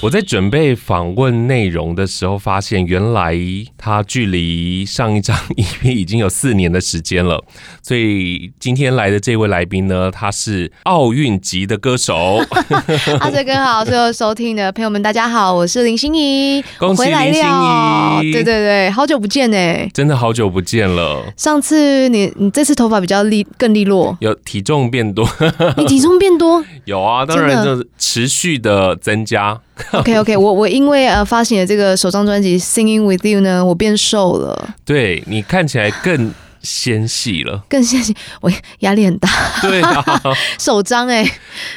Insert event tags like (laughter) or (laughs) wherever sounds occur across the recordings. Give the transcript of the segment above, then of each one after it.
我在准备访问内容的时候，发现原来他距离上一张 (laughs) EP 已经有四年的时间了。所以今天来的这位来宾呢，他是奥运级的歌手。(laughs) 阿水哥好，所有收听的朋友们，大家好，我是林心怡，恭喜林心怡。对对对，好久不见哎，真的好久不见了。上次你你这次头发比较利更利落，有体重变多？(laughs) 你体重变多？有啊，当然就是持续的增加。(laughs) OK OK，我我因为呃发行了这个首张专辑《Singing with You》呢，我变瘦了。对，你看起来更纤细了，(laughs) 更纤细，我压力很大。对啊，(laughs) 首张哎，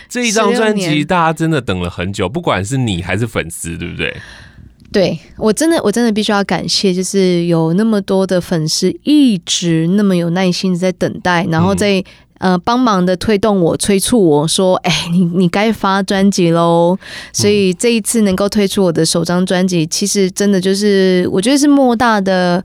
这一张专辑大家真的等了很久，不管是你还是粉丝，对不对？对，我真的我真的必须要感谢，就是有那么多的粉丝一直那么有耐心在等待，然后在。嗯呃，帮忙的推动我，催促我说：“哎、欸，你你该发专辑喽！”所以这一次能够推出我的首张专辑，其实真的就是我觉得是莫大的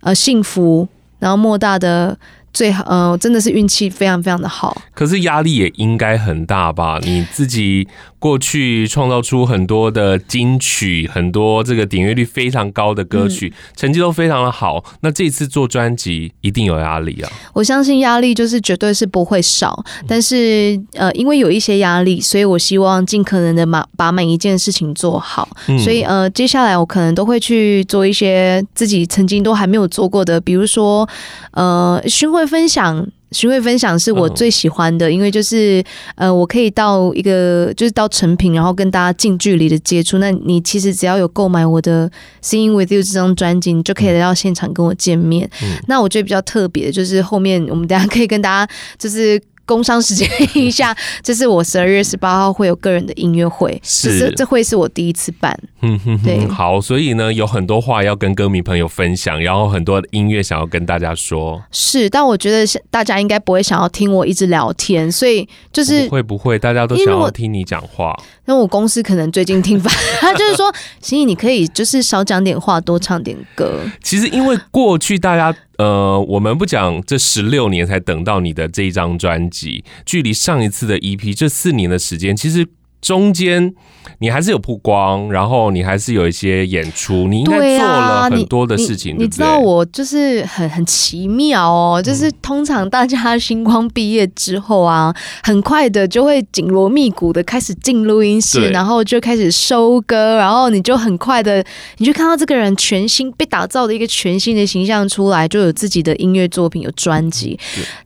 呃幸福，然后莫大的。最好，呃，真的是运气非常非常的好。可是压力也应该很大吧？你自己过去创造出很多的金曲，很多这个点阅率非常高的歌曲，嗯、成绩都非常的好。那这次做专辑一定有压力啊！我相信压力就是绝对是不会少，但是呃，因为有一些压力，所以我希望尽可能的把把每一件事情做好。嗯、所以呃，接下来我可能都会去做一些自己曾经都还没有做过的，比如说呃，巡回。分享巡回分享是我最喜欢的，因为就是呃，我可以到一个就是到成品，然后跟大家近距离的接触。那你其实只要有购买我的《Singing with You》这张专辑，你就可以来到现场跟我见面。嗯、那我觉得比较特别的就是后面我们等下可以跟大家就是。工商时间一下，(laughs) 这是我十二月十八号会有个人的音乐会，是这这会是我第一次办。嗯哼哼，对，好，所以呢，有很多话要跟歌迷朋友分享，然后很多音乐想要跟大家说。是，但我觉得大家应该不会想要听我一直聊天，所以就是会不会大家都想要听你讲话？那我公司可能最近听烦，他就是说，心怡你可以就是少讲点话，多唱点歌。其实因为过去大家。呃，我们不讲这十六年才等到你的这一张专辑，距离上一次的 EP 这四年的时间，其实。中间你还是有曝光，然后你还是有一些演出，你应该做了很多的事情，对啊，你，知道我就是很很奇妙哦，就是通常大家星光毕业之后啊，很快的就会紧锣密鼓的开始进录音室，然后就开始收歌，然后你就很快的，你就看到这个人全新被打造的一个全新的形象出来，就有自己的音乐作品，有专辑。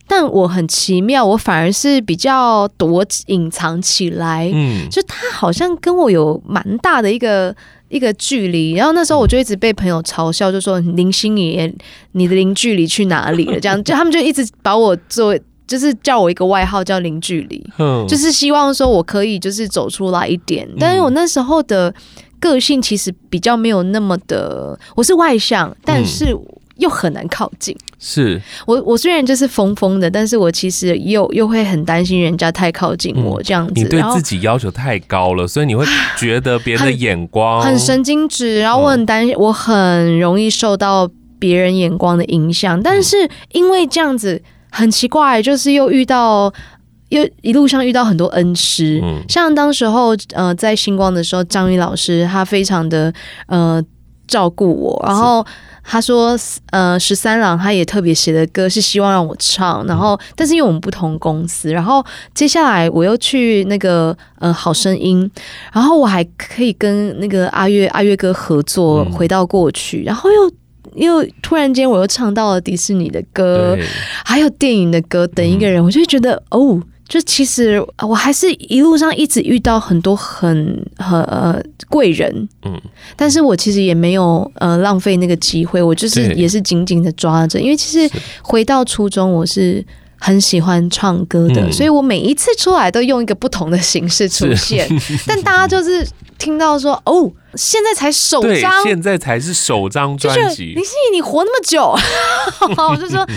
但我很奇妙，我反而是比较躲隐藏起来，嗯，就他好像跟我有蛮大的一个一个距离，然后那时候我就一直被朋友嘲笑，就说林心怡，你的零距离去哪里了？这样就他们就一直把我做，就是叫我一个外号叫零距离，嗯，就是希望说我可以就是走出来一点，但是我那时候的个性其实比较没有那么的，我是外向，但是。又很难靠近，是我我虽然就是疯疯的，但是我其实又又会很担心人家太靠近我这样子。嗯、你对自己要求太高了，所以你会觉得别人的眼光很，很神经质，然后我很担心，我很容易受到别人眼光的影响。但是因为这样子很奇怪，就是又遇到又一路上遇到很多恩师，嗯、像当时候呃在星光的时候，张宇老师他非常的呃照顾我，然后。他说：“呃，十三郎他也特别写的歌是希望让我唱，然后但是因为我们不同公司，然后接下来我又去那个呃好声音，然后我还可以跟那个阿月阿月哥合作，回到过去，然后又又突然间我又唱到了迪士尼的歌，还有电影的歌，等一个人，我就会觉得哦。”就其实我还是一路上一直遇到很多很很呃贵人，嗯，但是我其实也没有呃浪费那个机会，我就是也是紧紧的抓着，因为其实回到初中，我是很喜欢唱歌的，所以我每一次出来都用一个不同的形式出现，(laughs) 但大家就是听到说哦，现在才首张，对，现在才是首张专辑，林心怡，你活那么久，(laughs) 我就说。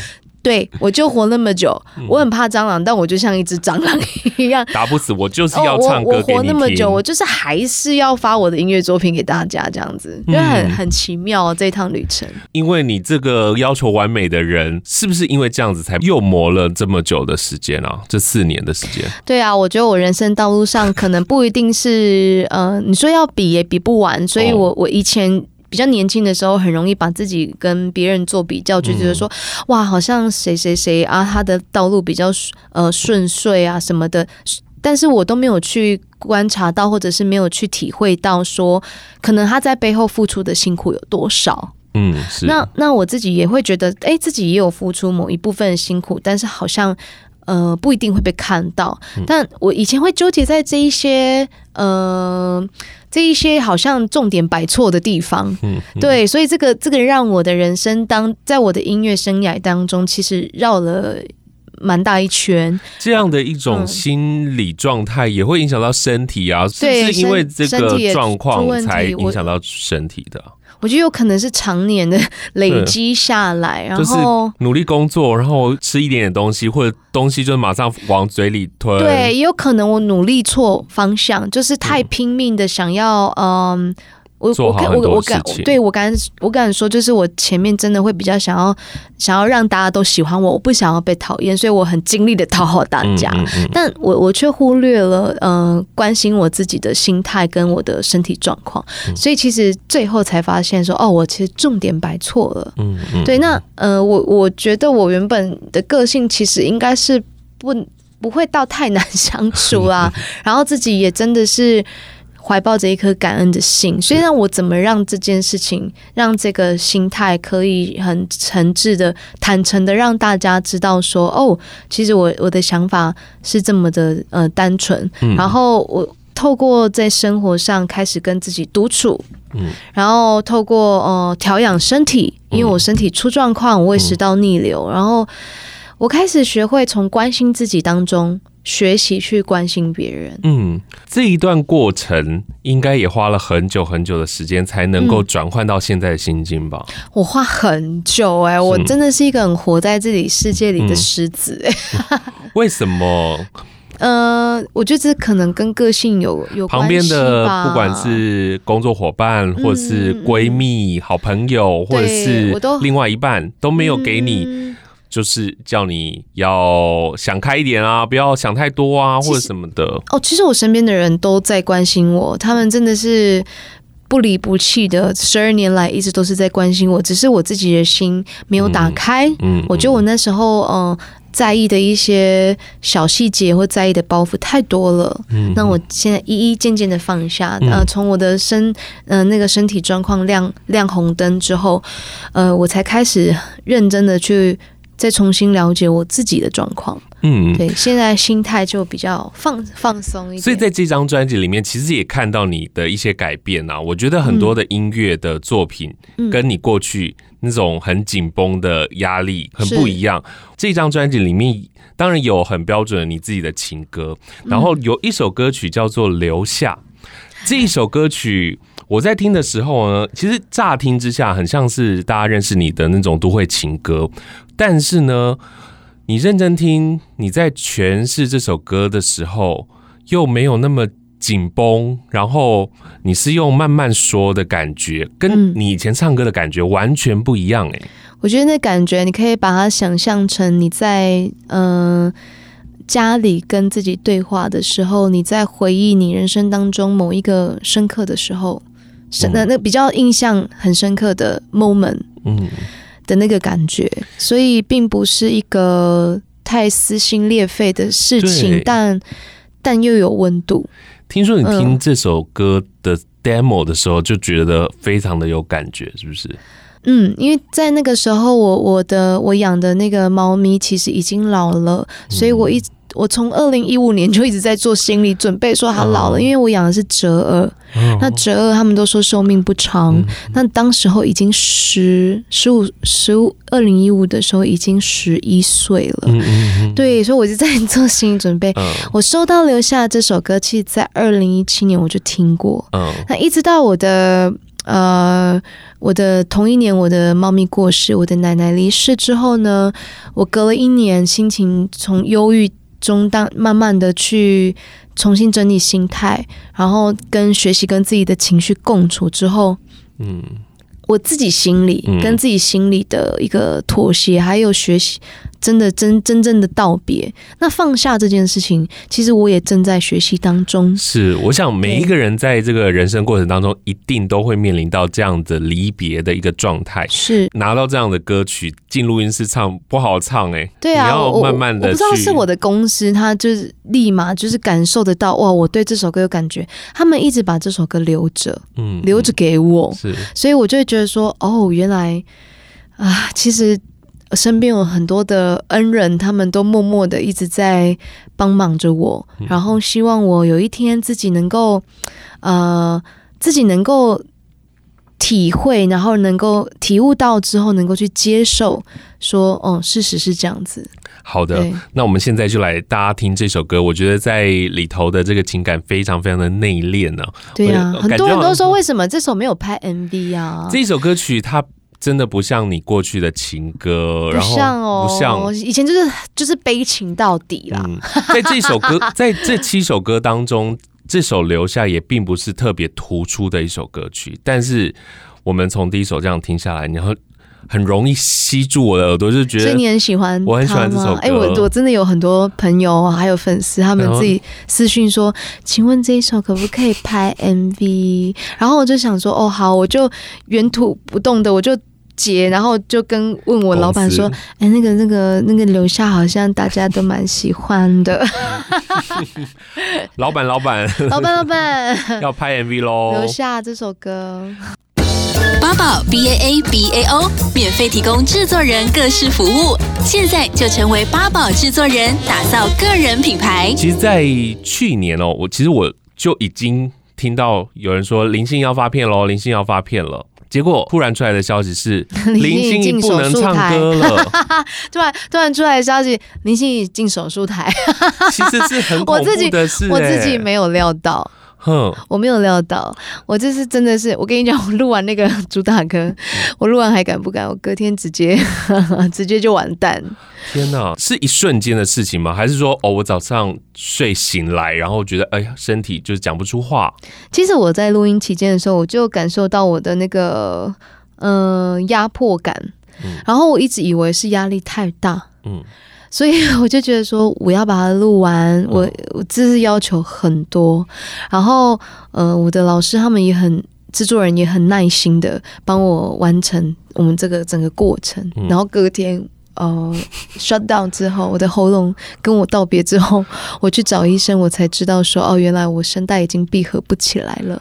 对，我就活那么久，我很怕蟑螂，但我就像一只蟑螂一样，打不死我就是要唱歌给你听。我活那么久，我就是还是要发我的音乐作品给大家，这样子，就很很奇妙这一趟旅程。因为你这个要求完美的人，是不是因为这样子才又磨了这么久的时间啊？这四年的时间。对啊，我觉得我人生道路上可能不一定是，呃，你说要比也比不完，所以我我以前。比较年轻的时候，很容易把自己跟别人做比较，就觉得说，哇，好像谁谁谁啊，他的道路比较呃顺遂啊什么的，但是我都没有去观察到，或者是没有去体会到，说可能他在背后付出的辛苦有多少。嗯，是。那那我自己也会觉得，哎，自己也有付出某一部分的辛苦，但是好像呃不一定会被看到。但我以前会纠结在这一些呃。这一些好像重点摆错的地方，嗯，嗯，对，所以这个这个让我的人生当在我的音乐生涯当中，其实绕了蛮大一圈。这样的一种心理状态也会影响到身体啊，对，是因为这个状况才影响到身体的。我觉得有可能是常年的 (laughs) 累积下来，然后、就是、努力工作，然后吃一点点东西，或者东西就马上往嘴里吞。对，也有可能我努力错方向，就是太拼命的想要，嗯。嗯我我我我敢对我敢我敢说，就是我前面真的会比较想要想要让大家都喜欢我，我不想要被讨厌，所以我很尽力的讨好大家。嗯嗯嗯、但我我却忽略了嗯、呃，关心我自己的心态跟我的身体状况。嗯、所以其实最后才发现说，哦，我其实重点摆错了。嗯，嗯对，那呃，我我觉得我原本的个性其实应该是不不会到太难相处啊，(laughs) 然后自己也真的是。怀抱着一颗感恩的心，所以让我怎么让这件事情，让这个心态可以很诚挚的、坦诚的让大家知道说，哦，其实我我的想法是这么的呃单纯。嗯、然后我透过在生活上开始跟自己独处，嗯，然后透过呃调养身体，因为我身体出状况，我胃食道逆流，嗯、然后我开始学会从关心自己当中。学习去关心别人，嗯，这一段过程应该也花了很久很久的时间，才能够转换到现在的心境吧？嗯、我花很久哎、欸，我真的是一个很活在自己世界里的狮子哎、欸。嗯、为什么？呃，我觉得这可能跟个性有有。旁边的不管是工作伙伴，或者是闺蜜、嗯、好朋友，或者是另外一半，都，都没有给你。嗯就是叫你要想开一点啊，不要想太多啊，或者什么的。哦，其实我身边的人都在关心我，他们真的是不离不弃的，十二年来一直都是在关心我，只是我自己的心没有打开。嗯，嗯，我觉得我那时候嗯、呃、在意的一些小细节或在意的包袱太多了。嗯，那我现在一一渐渐的放下。呃，从我的身呃那个身体状况亮亮红灯之后，呃，我才开始认真的去。再重新了解我自己的状况，嗯，对，现在心态就比较放放松一点。所以在这张专辑里面，其实也看到你的一些改变啊。我觉得很多的音乐的作品，跟你过去那种很紧绷的压力很不一样。这张专辑里面当然有很标准你自己的情歌，然后有一首歌曲叫做《留下》。这一首歌曲我在听的时候呢，其实乍听之下很像是大家认识你的那种都会情歌。但是呢，你认真听，你在诠释这首歌的时候，又没有那么紧绷，然后你是用慢慢说的感觉，跟你以前唱歌的感觉完全不一样哎、欸，我觉得那感觉，你可以把它想象成你在嗯、呃、家里跟自己对话的时候，你在回忆你人生当中某一个深刻的时候，深那那比较印象很深刻的 moment，嗯。的那个感觉，所以并不是一个太撕心裂肺的事情，但但又有温度。听说你听这首歌的 demo 的时候，就觉得非常的有感觉，是不是？嗯，因为在那个时候我，我我的我养的那个猫咪其实已经老了，所以我一直。我从二零一五年就一直在做心理准备，说他老了，因为我养的是折耳。那折耳他们都说寿命不长，那当时候已经十十五十五，二零一五的时候已经十一岁了。对，所以我就在做心理准备。我收到留下这首歌，其实在二零一七年我就听过。那一直到我的呃，我的同一年，我的猫咪过世，我的奶奶离世之后呢，我隔了一年，心情从忧郁中当慢慢的去重新整理心态，然后跟学习跟自己的情绪共处之后，嗯。我自己心里跟自己心里的一个妥协，还有学习，真的真真正的道别。那放下这件事情，其实我也正在学习当中。是，我想每一个人在这个人生过程当中，一定都会面临到这样的离别的一个状态。是，拿到这样的歌曲进录音室唱不好唱哎、欸。对啊，你要慢慢的。我不知道是我的公司，他就是立马就是感受得到哇，我对这首歌有感觉，他们一直把这首歌留着，嗯，留着给我。是，所以我就会觉得。觉得说哦，原来啊，其实身边有很多的恩人，他们都默默的一直在帮忙着我，然后希望我有一天自己能够呃，自己能够体会，然后能够体悟到之后，能够去接受，说哦，事实是这样子。好的，那我们现在就来大家听这首歌。我觉得在里头的这个情感非常非常的内敛呢。对呀、啊，很多人都说为什么这首没有拍 MV 啊？这首歌曲它真的不像你过去的情歌，不像哦，不像以前就是就是悲情到底啦。嗯、在这首歌，(laughs) 在这七首歌当中，这首留下也并不是特别突出的一首歌曲，但是我们从第一首这样听下来，然后。很容易吸住我的耳朵，就觉得。所以你很喜欢，我很喜欢这首歌。哎、欸，我我真的有很多朋友还有粉丝，他们自己私讯说：“请问这一首可不可以拍 MV？” 然后我就想说：“哦，好，我就原土不动的，我就接，然后就跟问我老板说：‘哎、欸，那个那个那个留下，好像大家都蛮喜欢的。(laughs) ’老板，老板，老板，老板，(laughs) 要拍 MV 喽！留下这首歌。”八宝 B A A B A O 免费提供制作人各式服务，现在就成为八宝制作人，打造个人品牌。其实，在去年哦，我其实我就已经听到有人说林信要发片喽，林信要发片了。结果突然出来的消息是 (laughs) 林心不能唱歌了。(laughs) 突然突然出来的消息，林心已进手术台。其实是很恐怖的事，(laughs) 我自己没有料到。哼，我没有料到，我这是真的是，我跟你讲，我录完那个 (laughs) 主打歌，我录完还敢不敢？我隔天直接 (laughs) 直接就完蛋。天哪，是一瞬间的事情吗？还是说，哦，我早上睡醒来，然后觉得，哎呀，身体就是讲不出话。其实我在录音期间的时候，我就感受到我的那个嗯、呃、压迫感，嗯，然后我一直以为是压力太大，嗯。所以 (laughs) 我就觉得说，我要把它录完，我我这是要求很多。然后，呃，我的老师他们也很，制作人也很耐心的帮我完成我们这个整个过程。然后隔天，呃，(laughs) shut down 之后，我的喉咙跟我道别之后，(laughs) 我去找医生，我才知道说，哦，原来我声带已经闭合不起来了。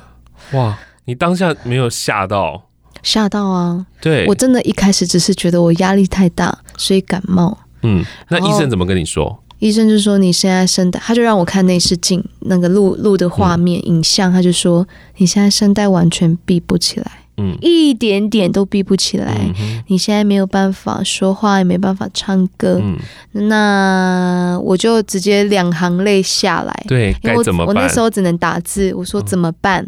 哇，你当下没有吓到？吓到啊！对，我真的一开始只是觉得我压力太大，所以感冒。嗯，那医生怎么跟你说？医生就说你现在声带，他就让我看内视镜那个录录的画面、嗯、影像，他就说你现在声带完全闭不起来，嗯，一点点都闭不起来，嗯、你现在没有办法说话，也没办法唱歌，嗯，那我就直接两行泪下来，对，该怎么办？我那时候只能打字，我说怎么办？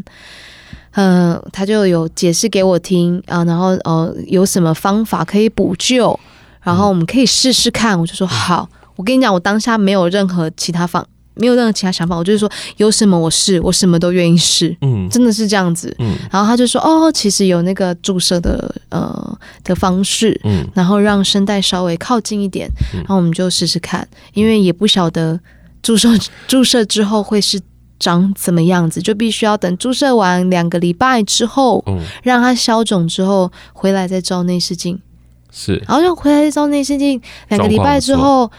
嗯、呃，他就有解释给我听啊，然后呃，有什么方法可以补救？然后我们可以试试看，我就说好。我跟你讲，我当下没有任何其他方，没有任何其他想法，我就是说有什么我试，我什么都愿意试。嗯，真的是这样子。嗯，然后他就说哦，其实有那个注射的呃的方式，嗯，然后让声带稍微靠近一点，然后我们就试试看，因为也不晓得注射 (laughs) 注射之后会是长怎么样子，就必须要等注射完两个礼拜之后，嗯，让它消肿之后回来再照内视镜。是，然后就回来照内心镜，两个礼拜之后，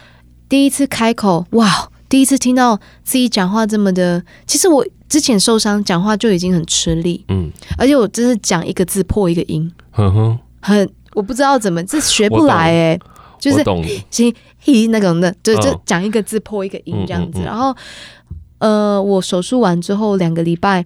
第一次开口，哇，第一次听到自己讲话这么的。其实我之前受伤讲话就已经很吃力，嗯，而且我真是讲一个字破一个音，哼哼，很我不知道怎么这学不来哎、欸，就是行嘿那种的，就就讲一个字破一个音这样子。然后呃，我手术完之后两个礼拜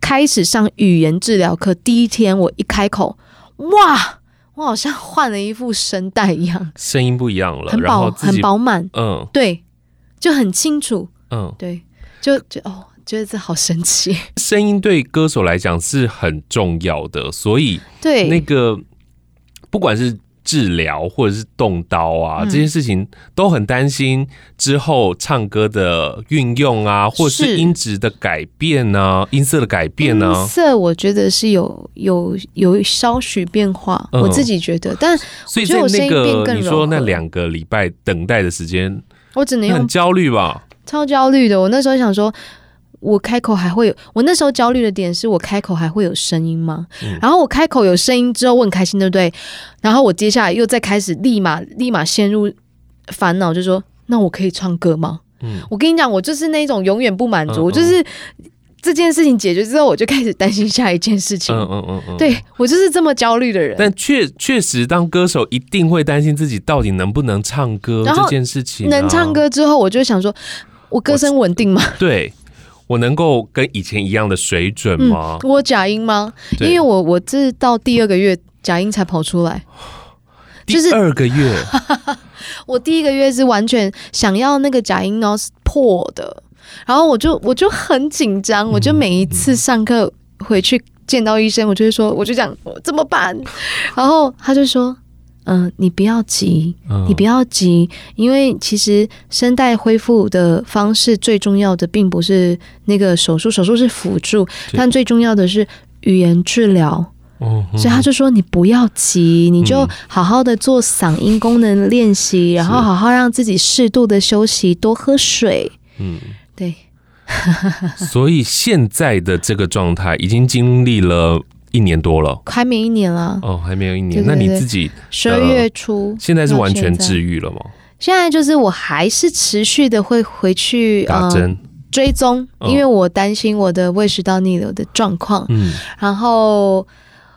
开始上语言治疗课，第一天我一开口，哇！我好像换了一副声带一样，(laughs) 声音不一样了，很饱，很饱满，嗯，对，就很清楚，嗯，对，就就哦，觉得这好神奇。(laughs) 声音对歌手来讲是很重要的，所以对那个不管是。治疗或者是动刀啊，这些事情都很担心之后唱歌的运用啊，或者是音质的改变啊，音色的改变啊。音色我觉得是有有有稍许变化，我自己觉得。但所以在那个你说那两个礼拜等待的时间，我只能用很焦虑吧，超焦虑的。我那时候想说。我开口还会有，我那时候焦虑的点是我开口还会有声音吗？嗯、然后我开口有声音之后，我很开心，对不对？然后我接下来又再开始立马立马陷入烦恼，就说那我可以唱歌吗？嗯，我跟你讲，我就是那种永远不满足，就是这件事情解决之后，我就开始担心下一件事情。嗯嗯嗯嗯，对我就是这么焦虑的人。但确确实，当歌手一定会担心自己到底能不能唱歌这件事情、啊。能唱歌之后，我就想说，我歌声稳定吗？对。我能够跟以前一样的水准吗？嗯、我假音吗？因为我我这到第二个月假音才跑出来，就是第二个月。(laughs) 我第一个月是完全想要那个假音呢是破的，然后我就我就很紧张，我就每一次上课回去见到医生，我就会说，我就讲我怎么办？然后他就说。嗯、呃，你不要急，你不要急，因为其实声带恢复的方式最重要的并不是那个手术，手术是辅助，但最重要的是语言治疗。哦，所以他就说你不要急，你就好好的做嗓音功能练习，然后好好让自己适度的休息，多喝水。嗯，对。(laughs) 所以现在的这个状态已经经历了。一年多了，还没一年了哦，还没有一年。那你自己十二月初现在是完全治愈了吗？现在就是我还是持续的会回去打针、呃、追踪，因为我担心我的胃食道逆流的状况。嗯，然后。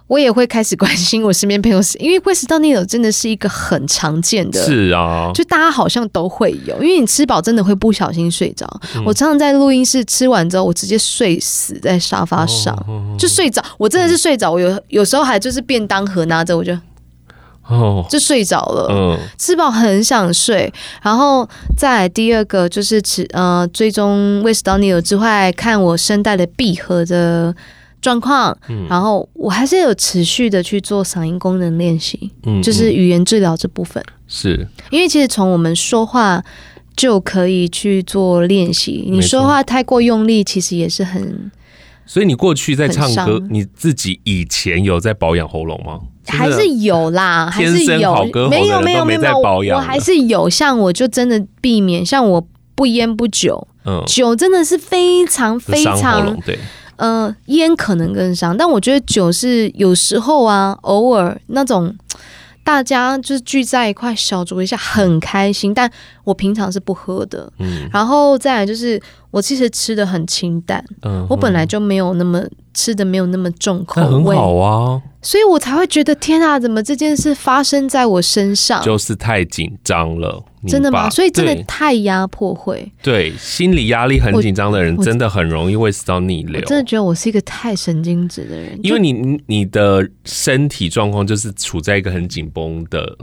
我也会开始关心我身边朋友，因为胃食道逆流真的是一个很常见的，是啊，就大家好像都会有，因为你吃饱真的会不小心睡着。嗯、我常常在录音室吃完之后，我直接睡死在沙发上，哦、就睡着。我真的是睡着，我有有时候还就是便当盒拿着，我就哦就睡着了。嗯，吃饱很想睡，然后再来第二个就是吃呃追踪胃食道逆流之外，看我声带的闭合的。状况，然后我还是有持续的去做嗓音功能练习，嗯，就是语言治疗这部分，是因为其实从我们说话就可以去做练习，你说话太过用力，其实也是很。所以你过去在唱歌，你自己以前有在保养喉咙吗？还是有啦，(laughs) 还是有，没有没有没有保养，我还是有。像我就真的避免，像我不烟不酒，嗯，酒真的是非常非常对。呃，烟可能更伤，但我觉得酒是有时候啊，偶尔那种大家就是聚在一块小酌一下很开心，但我平常是不喝的。嗯，然后再来就是我其实吃的很清淡，嗯，我本来就没有那么吃的没有那么重口味，很好啊。所以我才会觉得天啊，怎么这件事发生在我身上？就是太紧张了，真的吗？所以真的太压迫会，对，心理压力很紧张的人，真的很容易胃食道逆流。我真的觉得我是一个太神经质的人，因为你你的身体状况就是处在一个很紧绷的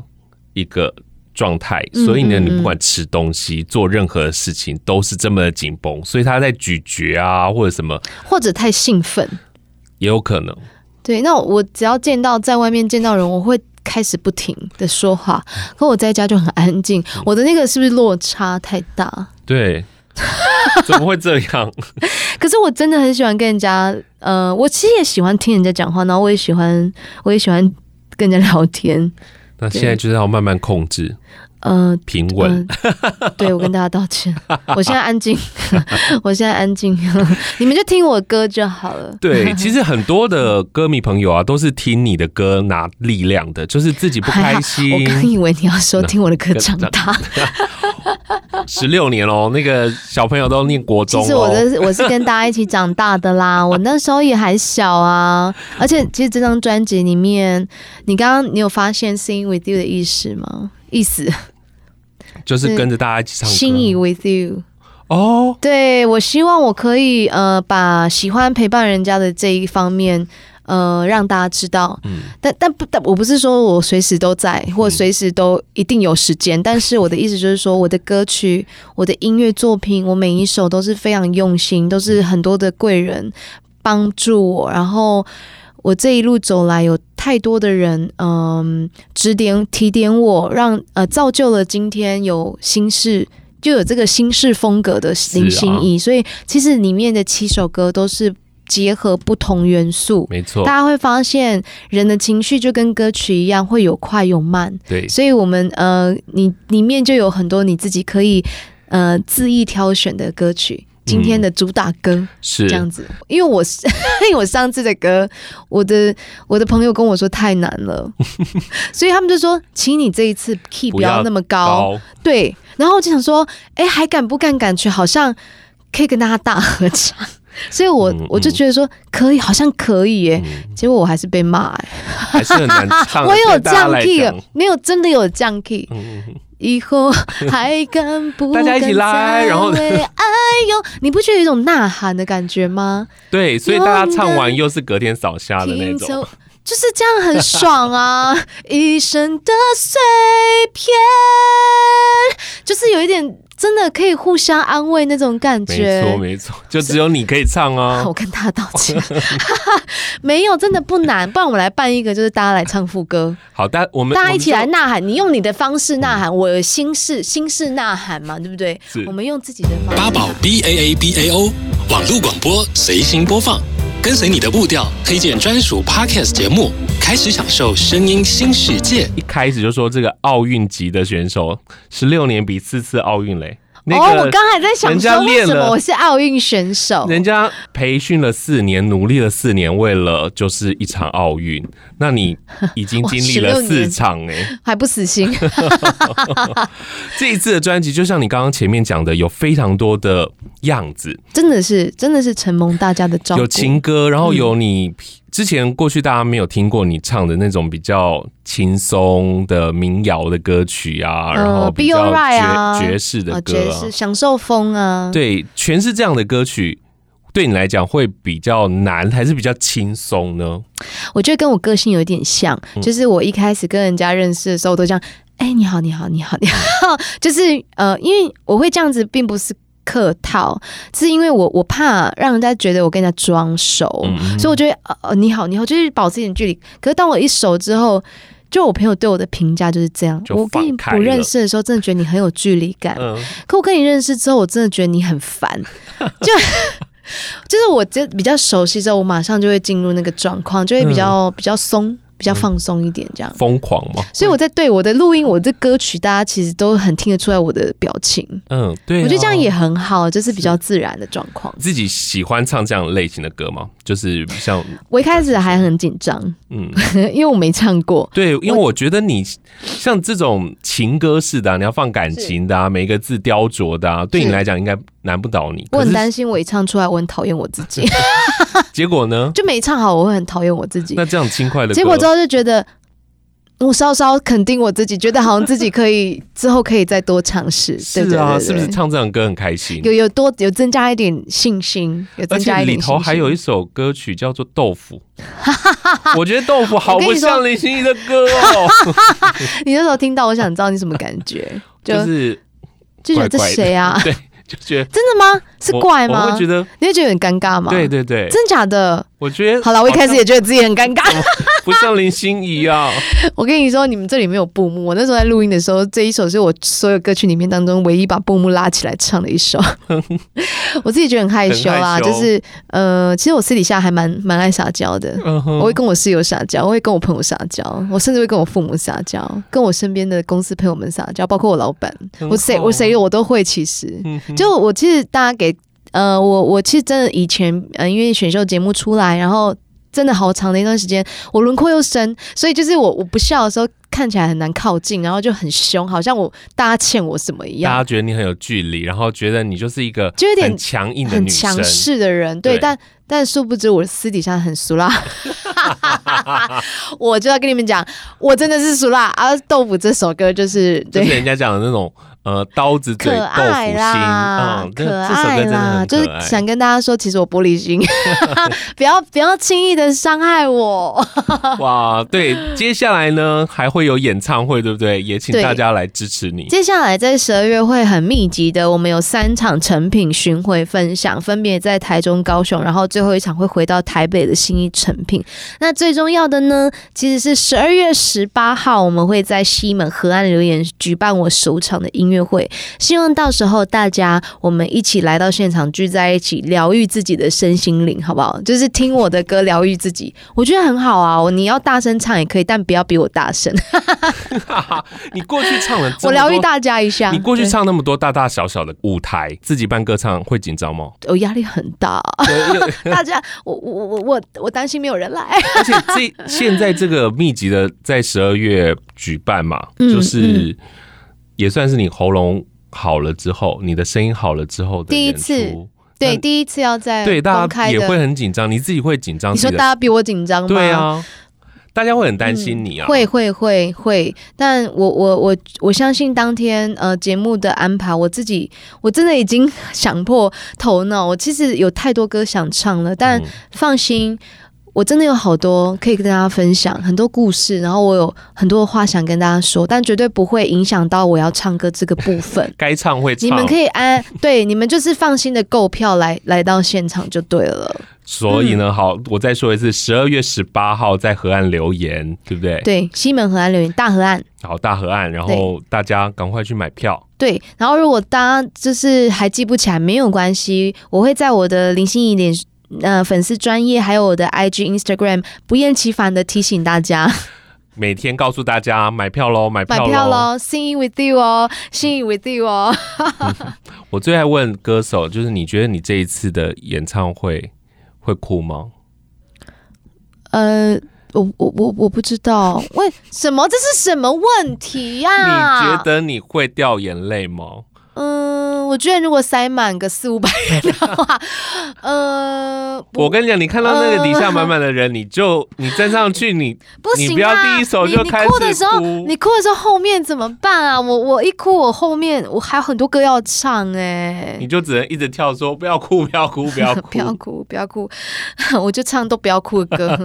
一个状态，所以呢，你不管吃东西、做任何事情都是这么的紧绷，所以他在咀嚼啊或者什么，或者太兴奋，也有可能。对，那我只要见到在外面见到人，我会开始不停的说话，可我在家就很安静。我的那个是不是落差太大？对，(laughs) 怎么会这样？(laughs) 可是我真的很喜欢跟人家，呃，我其实也喜欢听人家讲话，然后我也喜欢，我也喜欢跟人家聊天。那现在就是要慢慢控制。呃，平稳、呃。对，我跟大家道歉，(laughs) 我现在安静，(laughs) 我现在安静，(laughs) 你们就听我歌就好了。对，其实很多的歌迷朋友啊，都是听你的歌拿力量的，就是自己不开心。我刚以为你要说听我的歌长大，十六年哦，那个小朋友都念国中。其实我的我是跟大家一起长大的啦，我那时候也还小啊。而且，其实这张专辑里面，你刚刚你有发现 “sing with you” 的意思吗？意思。就是跟着大家一起唱歌，心仪 with you 哦，oh? 对，我希望我可以呃把喜欢陪伴人家的这一方面呃让大家知道。嗯，但但不但我不是说我随时都在，或随时都一定有时间。嗯、但是我的意思就是说，我的歌曲、我的音乐作品，我每一首都是非常用心，都是很多的贵人帮助我，然后。我这一路走来，有太多的人，嗯，指点提点我，让呃造就了今天有新式，就有这个新式风格的林心怡。啊、所以其实里面的七首歌都是结合不同元素，没错。大家会发现人的情绪就跟歌曲一样，会有快有慢。对，所以我们呃，你里面就有很多你自己可以呃恣意挑选的歌曲。今天的主打歌是这样子，因为我是 (laughs) 因为我上次的歌，我的我的朋友跟我说太难了，(laughs) 所以他们就说，请你这一次 key 不要那么高，高对。然后我就想说，哎，还敢不敢？感觉好像可以跟大家大合唱，(laughs) 所以我我就觉得说可以，好像可以耶。结果我还是被骂，哎，还是很难唱。我有降 key，没有真的有降 key。以后还敢不敢？大家一起来，然后哎呦，(laughs) 你不觉得有一种呐喊的感觉吗？对，所以大家唱完又是隔天扫虾的那种，就是这样很爽啊！(laughs) 一生的碎片，就是有一点。真的可以互相安慰那种感觉，没错没错，就只有你可以唱哦。(laughs) 我跟他道歉，(laughs) 没有，真的不难。不然我们来办一个，就是大家来唱副歌。好的，我们大家一起来呐喊。你用你的方式呐喊，嗯、我有心事心事呐喊嘛，对不对？我们用自己的方式。八宝 B A A B A O 网络广播随心播放，跟随你的步调，推荐专属 Podcast 节目，开始享受声音新世界。一开始就说这个奥运级的选手，十六年比四次奥运嘞。那个、哦，我刚才在想说，为什么我是奥运选手？(laughs) 人家培训了四年，努力了四年，为了就是一场奥运。那你已经 (laughs) 经历了四场哎、欸，还不死心。(laughs) 这一次的专辑，就像你刚刚前面讲的，有非常多的样子，真的是，真的是承蒙大家的照顾。有情歌，然后有你。嗯之前过去大家没有听过你唱的那种比较轻松的民谣的歌曲啊，然后比较爵爵士的歌，爵士享受风啊，对，全是这样的歌曲，对你来讲会比较难还是比较轻松呢？我觉得跟我个性有点像，就是我一开始跟人家认识的时候都这样，哎，你好，你好，你好，你好，就是呃，因为我会这样子，并不是。客套是因为我我怕让人家觉得我跟人家装熟，所以我觉得呃你好你好就是保持一点距离。可是当我一熟之后，就我朋友对我的评价就是这样。我跟你不认识的时候，真的觉得你很有距离感。嗯、可我跟你认识之后，我真的觉得你很烦。(laughs) 就就是我这比较熟悉之后，我马上就会进入那个状况，就会比较、嗯、比较松。比较放松一点，这样疯狂嘛。所以我在对我的录音，我的歌曲，大家其实都很听得出来我的表情。嗯，对，我觉得这样也很好，就是比较自然的状况。自己喜欢唱这样类型的歌吗？就是像我一开始还很紧张，嗯，(laughs) 因为我没唱过。对，因为我觉得你像这种情歌式的，你要放感情的，每一个字雕琢的，对你来讲应该难不倒你。我很担心我一唱出来，我很讨厌我自己。(laughs) 结果呢？(laughs) 就没唱好，我会很讨厌我自己。那这样轻快的结果之后就觉得。我稍稍肯定我自己，觉得好像自己可以之后可以再多尝试。是啊，是不是唱这首歌很开心？有有多有增加一点信心，有增加一点信心。里头还有一首歌曲叫做《豆腐》，(laughs) 我觉得《豆腐》好不像林心怡的歌哦。你那时候听到，我想知道你什么感觉？就是就觉得这谁啊？对，就觉得真的吗？是怪吗？我会觉得你会觉得有点尴尬吗？对对对，真假的？我觉得好了，我一开始也觉得自己很尴尬。不像林心怡啊！(laughs) 我跟你说，你们这里没有布幕。我那时候在录音的时候，这一首是我所有歌曲里面当中唯一把布幕拉起来唱的一首。(laughs) 我自己觉得很害羞啦，羞就是呃，其实我私底下还蛮蛮爱撒娇的。Uh huh. 我会跟我室友撒娇，我会跟我朋友撒娇，我甚至会跟我父母撒娇，跟我身边的公司朋友们撒娇，包括我老板，我谁我谁我都会。其实，就我其实大家给呃，我我其实真的以前呃，因为选秀节目出来，然后。真的好长的一段时间，我轮廓又深，所以就是我我不笑的时候看起来很难靠近，然后就很凶，好像我大家欠我什么一样。大家觉得你很有距离，然后觉得你就是一个就有点强硬的很强势的人，对，对但。但殊不知，我私底下很俗辣，(laughs) 我就要跟你们讲，我真的是俗辣。而、啊《豆腐》这首歌就是，对就是人家讲的那种呃，刀子嘴豆腐心，嗯，可爱啦，就是想跟大家说，其实我玻璃心，(laughs) 不要不要轻易的伤害我。(laughs) 哇，对，接下来呢还会有演唱会，对不对？也请大家来支持你。接下来在十二月会很密集的，我们有三场成品巡回分享，分别在台中、高雄，然后最后一场会回到台北的新一成品。那最重要的呢，其实是十二月十八号，我们会在西门河岸留言举办我首场的音乐会，希望到时候大家我们一起来到现场聚在一起，疗愈自己的身心灵，好不好？就是听我的歌疗愈自己，我觉得很好啊。你要大声唱也可以，但不要比我大声。(laughs) 你过去唱了，我疗愈大家一下。你过去唱那么多大大小小的舞台，自己办歌唱会紧张吗？我压力很大，(laughs) 大家，我我我我我担心没有人来。而且这现在这个密集的在十二月举办嘛，(laughs) 就是。也算是你喉咙好了之后，你的声音好了之后的第一次，对，第一次要在对大家也会很紧张，你自己会紧张。你说大家比我紧张吗？对啊，大家会很担心你啊，嗯、会会会会。但我我我我相信当天呃节目的安排，我自己我真的已经 (laughs) 想破头脑，我其实有太多歌想唱了，但放心。嗯我真的有好多可以跟大家分享，很多故事，然后我有很多话想跟大家说，但绝对不会影响到我要唱歌这个部分。(laughs) 该唱会唱，你们可以安对，你们就是放心的购票来来到现场就对了。所以呢，好，我再说一次，十二月十八号在河岸留言，对不对？对，西门河岸留言，大河岸。好，大河岸，然后大家赶快去买票。对，然后如果大家就是还记不起来，没有关系，我会在我的林心怡脸。呃，粉丝专业还有我的 IG Instagram 不厌其烦的提醒大家，每天告诉大家买票喽，买票喽，，Sing with you 哦，Sing with you 哦。(laughs) 我最爱问歌手，就是你觉得你这一次的演唱会会哭吗？呃，我我我我不知道，为什么？这是什么问题呀？啊？你觉得你会掉眼泪吗？嗯，我觉得如果塞满个四五百人的话，(laughs) 呃，我跟你讲，你看到那个底下满满的人，呃、你 (laughs) 就你站上去，你不行、啊、你不要第一首就开始哭。的时候，你哭的时候后面怎么办啊？我我一哭，我后面我还有很多歌要唱哎、欸，你就只能一直跳说 (laughs) 不要哭，不要哭，不要哭，不要哭，不要哭，我就唱都不要哭的歌，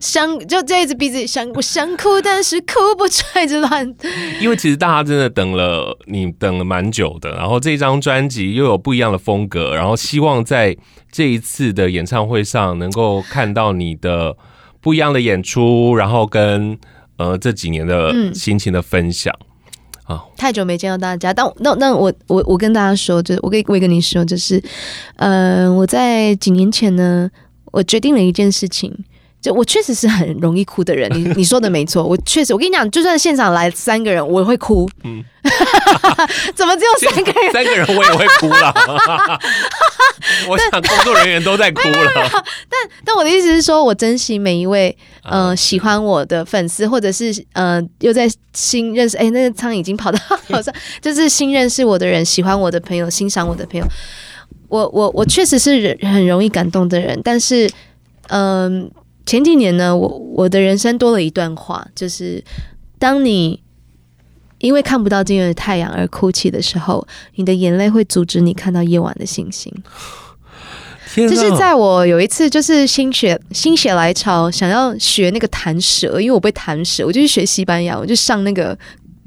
想就这一直鼻子想我想哭，但是哭不出来，就乱。因为其实大家真的等了，你等了蛮久。的，然后这张专辑又有不一样的风格，然后希望在这一次的演唱会上能够看到你的不一样的演出，然后跟呃这几年的心情的分享啊。嗯、太久没见到大家，但那那我我我跟大家说，就是我可以我跟你说，就是呃我在几年前呢，我决定了一件事情。就我确实是很容易哭的人，你你说的没错，我确实，我跟你讲，就算现场来三个人，我也会哭。嗯，(laughs) 怎么只有三个人？三个人我也会哭了。(laughs) 我想工作人员都在哭了。但但我的意思是说，我珍惜每一位呃喜欢我的粉丝，或者是呃又在新认识，哎、欸，那个仓已经跑到好像 (laughs) 就是新认识我的人，喜欢我的朋友，欣赏我的朋友。我我我确实是很容易感动的人，但是嗯。呃前几年呢，我我的人生多了一段话，就是当你因为看不到今日的太阳而哭泣的时候，你的眼泪会阻止你看到夜晚的星星。这是在我有一次就是心血心血来潮，想要学那个弹舌，因为我被弹舌，我就去学西班牙，我就上那个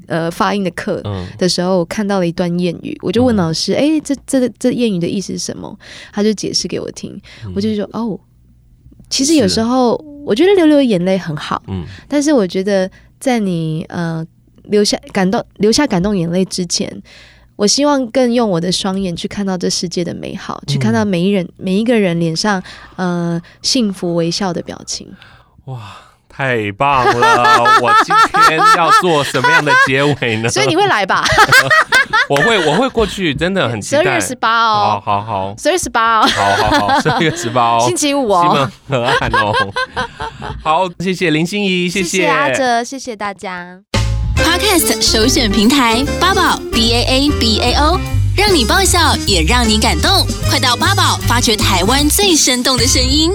呃发音的课的时候，我看到了一段谚语，我就问老师：“哎，这这这谚语的意思是什么？”他就解释给我听，我就说：“哦。”其实有时候，我觉得流流眼泪很好，嗯，但是我觉得在你呃流下感动、流下感动眼泪之前，我希望更用我的双眼去看到这世界的美好，嗯、去看到每一人、每一个人脸上呃幸福微笑的表情。哇！太棒了！我今天要做什么样的结尾呢？(laughs) 所以你会来吧？(laughs) 我会，我会过去，真的很期待。十二月十八哦，好好好，十二月十八哦，好好好，十二月 (laughs) 十八哦，星期五哦，西门河岸哦。好，谢谢林心怡，谢谢阿哲，谢谢大家。Podcast 首选平台八宝 B A A B A O，让你爆笑也让你感动，快到八宝发掘台湾最生动的声音。